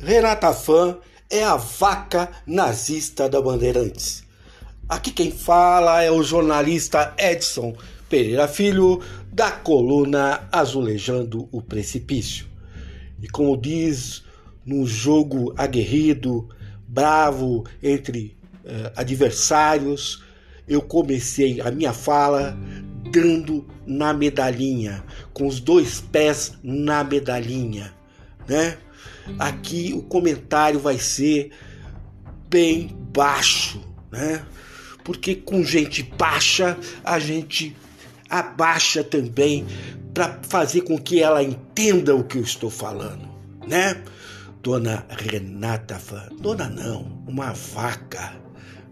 Renata Fã é a vaca nazista da Bandeirantes. Aqui quem fala é o jornalista Edson Pereira Filho, da coluna Azulejando o Precipício. E como diz no jogo aguerrido, bravo entre eh, adversários, eu comecei a minha fala dando na medalhinha, com os dois pés na medalhinha, né? Aqui o comentário vai ser bem baixo, né? Porque com gente baixa a gente abaixa também para fazer com que ela entenda o que eu estou falando, né? Dona Renata, dona não, uma vaca,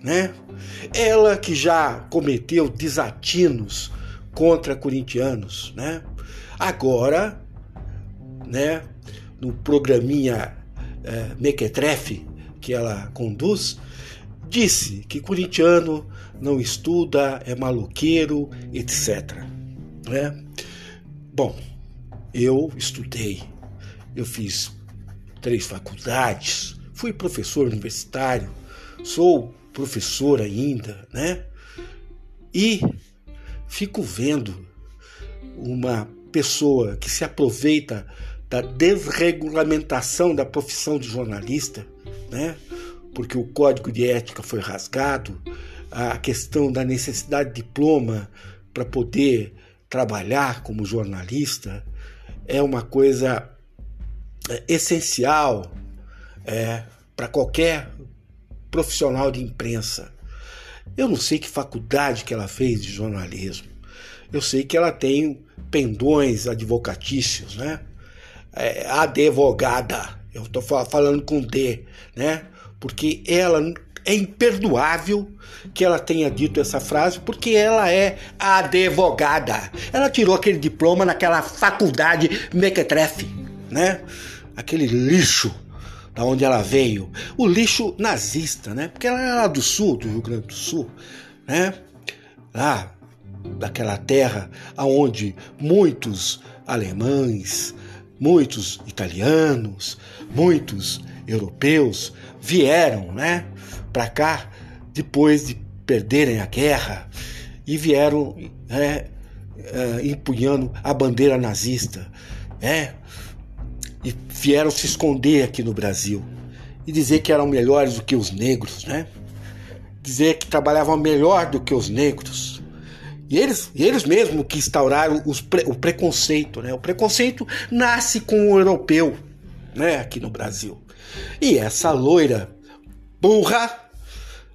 né? Ela que já cometeu desatinos contra corintianos, né? Agora, né, no programinha é, Mequetrefe que ela conduz, disse que corintiano não estuda, é maloqueiro, etc. Né? Bom, eu estudei, eu fiz três faculdades, fui professor universitário, sou professor ainda, né? E fico vendo uma pessoa que se aproveita da desregulamentação da profissão de jornalista, né? porque o código de ética foi rasgado, a questão da necessidade de diploma para poder trabalhar como jornalista é uma coisa é, essencial é, para qualquer profissional de imprensa. Eu não sei que faculdade que ela fez de jornalismo. Eu sei que ela tem pendões advocatícios, né? É, advogada. Eu estou falando com D, né? Porque ela é imperdoável que ela tenha dito essa frase, porque ela é advogada. Ela tirou aquele diploma naquela faculdade mequetrefe, né? Aquele lixo da onde ela veio, o lixo nazista, né? Porque ela era do sul, do Rio Grande do Sul, né? Lá daquela terra aonde muitos alemães, muitos italianos, muitos europeus vieram, né, para cá depois de perderem a guerra e vieram né, uh, empunhando a bandeira nazista, né? e vieram se esconder aqui no Brasil e dizer que eram melhores do que os negros, né? Dizer que trabalhavam melhor do que os negros. E eles, eles mesmos que instauraram pre, o preconceito, né? O preconceito nasce com o europeu, né? Aqui no Brasil. E essa loira burra,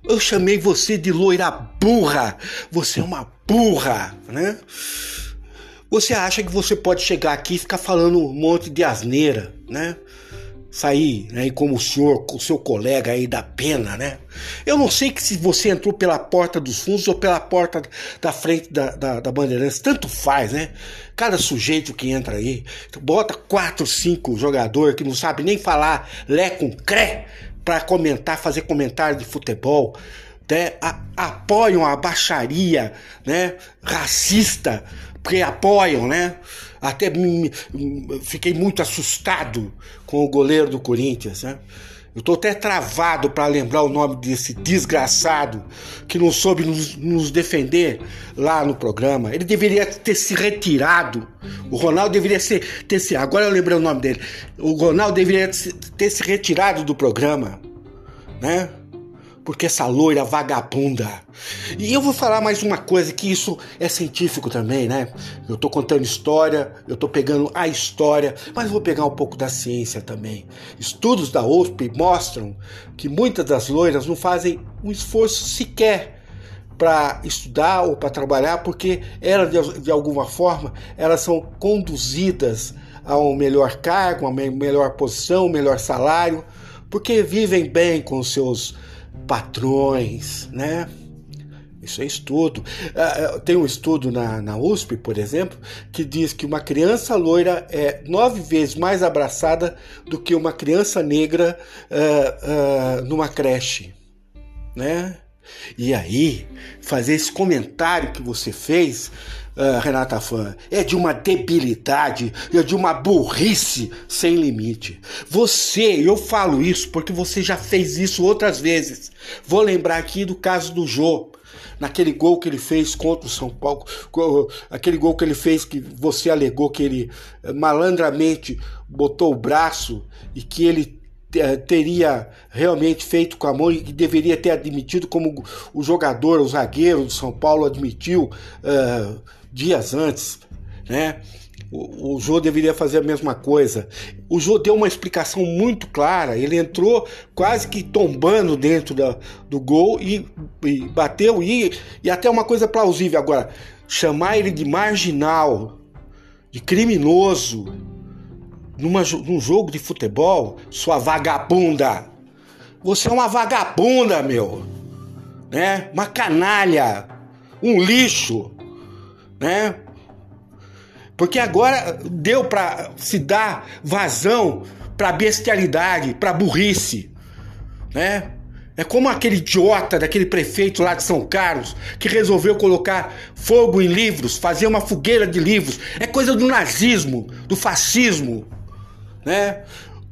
eu chamei você de loira burra. Você é uma burra, né? Você acha que você pode chegar aqui e ficar falando um monte de asneira, né? Sair, né? Como o senhor, o seu colega aí da pena, né? Eu não sei que se você entrou pela porta dos fundos ou pela porta da frente da, da, da Bandeirantes, tanto faz, né? Cada sujeito que entra aí, bota quatro, cinco jogadores que não sabe nem falar lé com cré para comentar, fazer comentário de futebol, né? A, apoiam a baixaria, né? Racista porque apoiam, né? Até me, fiquei muito assustado com o goleiro do Corinthians, né? Eu estou até travado para lembrar o nome desse desgraçado que não soube nos, nos, defender lá no programa. Ele deveria ter se retirado. O Ronaldo deveria ser, ter se. Agora eu lembrei o nome dele. O Ronaldo deveria ter se retirado do programa, né? Porque essa loira vagabunda. E eu vou falar mais uma coisa que isso é científico também, né? Eu tô contando história, eu tô pegando a história, mas vou pegar um pouco da ciência também. Estudos da USP mostram que muitas das loiras não fazem um esforço sequer para estudar ou para trabalhar, porque elas de, alguma forma elas são conduzidas a um melhor cargo, a uma melhor posição, um melhor salário, porque vivem bem com seus patrões, né? Isso é estudo. Uh, tem um estudo na, na USP, por exemplo, que diz que uma criança loira é nove vezes mais abraçada do que uma criança negra uh, uh, numa creche, né? E aí, fazer esse comentário que você fez uh, Renata Fã, é de uma debilidade, é de uma burrice sem limite. Você, eu falo isso porque você já fez isso outras vezes. Vou lembrar aqui do caso do Jô naquele gol que ele fez contra o São Paulo, aquele gol que ele fez que você alegou que ele eh, malandramente botou o braço e que ele teria realmente feito com a mão e deveria ter admitido como o jogador, o zagueiro do São Paulo admitiu uh, dias antes, né? O, o Jô deveria fazer a mesma coisa. O Jô deu uma explicação muito clara. Ele entrou quase que tombando dentro da, do gol e, e bateu. E, e até uma coisa plausível. Agora, chamar ele de marginal, de criminoso, numa, num jogo de futebol, sua vagabunda. Você é uma vagabunda, meu. Né? Uma canalha. Um lixo. Né? Porque agora deu para se dar vazão para bestialidade, para burrice, né? É como aquele idiota daquele prefeito lá de São Carlos que resolveu colocar fogo em livros, fazer uma fogueira de livros. É coisa do nazismo, do fascismo, né?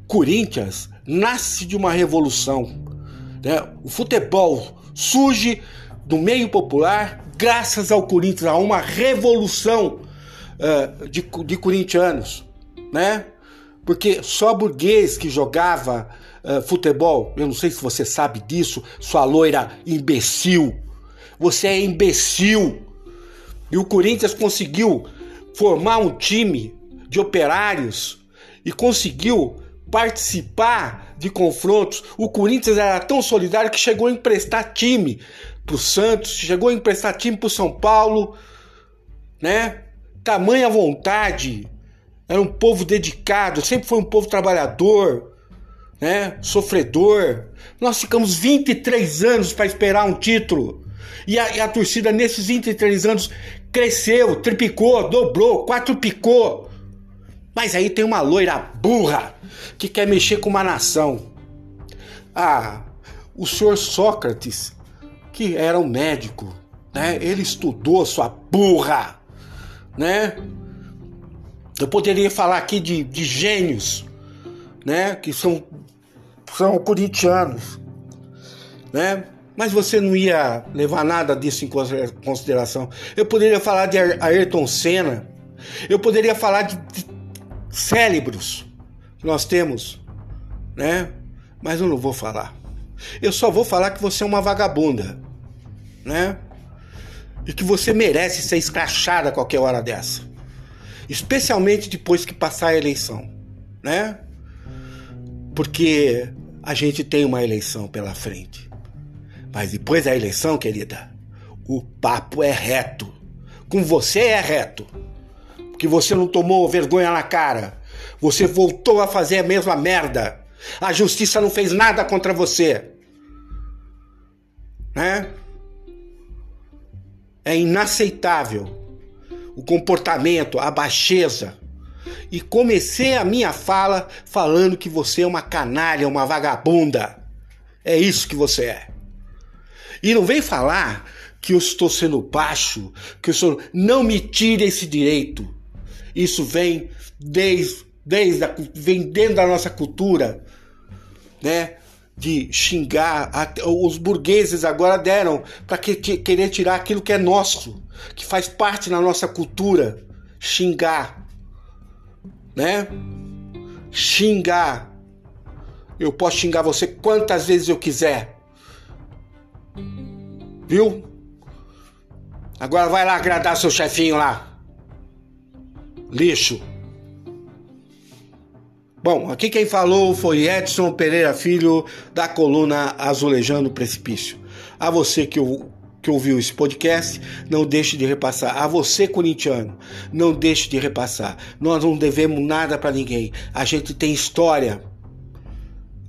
Corinthians nasce de uma revolução, né? O futebol surge do meio popular graças ao Corinthians, a uma revolução uh, de, de corintianos, né? Porque só burguês que jogava uh, futebol, eu não sei se você sabe disso, sua loira imbecil. Você é imbecil. E o Corinthians conseguiu formar um time de operários e conseguiu participar de confrontos. O Corinthians era tão solidário que chegou a emprestar time para o Santos, chegou a emprestar time para o São Paulo, né? tamanha vontade. Era um povo dedicado, sempre foi um povo trabalhador, né? Sofredor. Nós ficamos 23 anos para esperar um título. E a, e a, torcida nesses 23 anos cresceu, triplicou, dobrou, quadruplicou. Mas aí tem uma loira burra que quer mexer com uma nação. Ah, o senhor Sócrates, que era um médico, né? Ele estudou sua burra né? Eu poderia falar aqui de, de gênios, né? Que são, são corintianos, né? Mas você não ia levar nada disso em consideração. Eu poderia falar de Ayrton Senna. Eu poderia falar de, de cérebros que nós temos, né? Mas eu não vou falar. Eu só vou falar que você é uma vagabunda, né? e que você merece ser escrachada a qualquer hora dessa. Especialmente depois que passar a eleição, né? Porque a gente tem uma eleição pela frente. Mas depois da eleição, querida, o papo é reto. Com você é reto. Porque você não tomou vergonha na cara. Você voltou a fazer a mesma merda. A justiça não fez nada contra você. Né? É inaceitável o comportamento, a baixeza. E comecei a minha fala falando que você é uma canalha, uma vagabunda. É isso que você é. E não vem falar que eu estou sendo baixo, que eu sou. Não me tire esse direito. Isso vem desde, desde a, vem dentro da nossa cultura, né? de xingar. Os burgueses agora deram para que, querer tirar aquilo que é nosso, que faz parte da nossa cultura. Xingar. Né? Xingar. Eu posso xingar você quantas vezes eu quiser. Viu? Agora vai lá agradar seu chefinho lá. Lixo. Bom, aqui quem falou foi Edson Pereira Filho, da coluna Azulejando o Precipício. A você que, que ouviu esse podcast, não deixe de repassar. A você, corintiano, não deixe de repassar. Nós não devemos nada para ninguém. A gente tem história,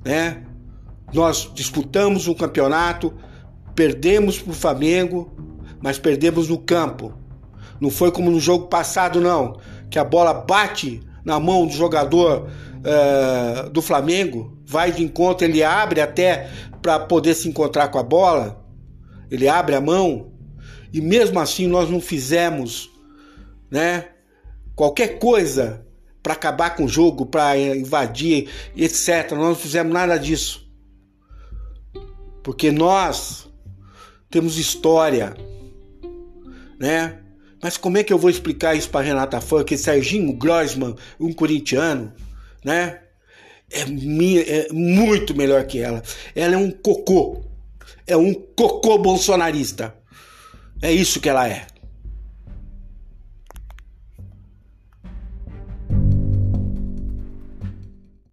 né? Nós disputamos um campeonato, perdemos para o Flamengo, mas perdemos no campo. Não foi como no jogo passado, não, que a bola bate na mão do jogador uh, do Flamengo, vai de encontro, ele abre até para poder se encontrar com a bola, ele abre a mão, e mesmo assim nós não fizemos né? Qualquer coisa para acabar com o jogo, para invadir, etc. Nós não fizemos nada disso. Porque nós temos história, né? Mas como é que eu vou explicar isso para Renata Funk, Serginho Grossman, um corintiano, né? É, minha, é muito melhor que ela. Ela é um cocô. É um cocô bolsonarista. É isso que ela é.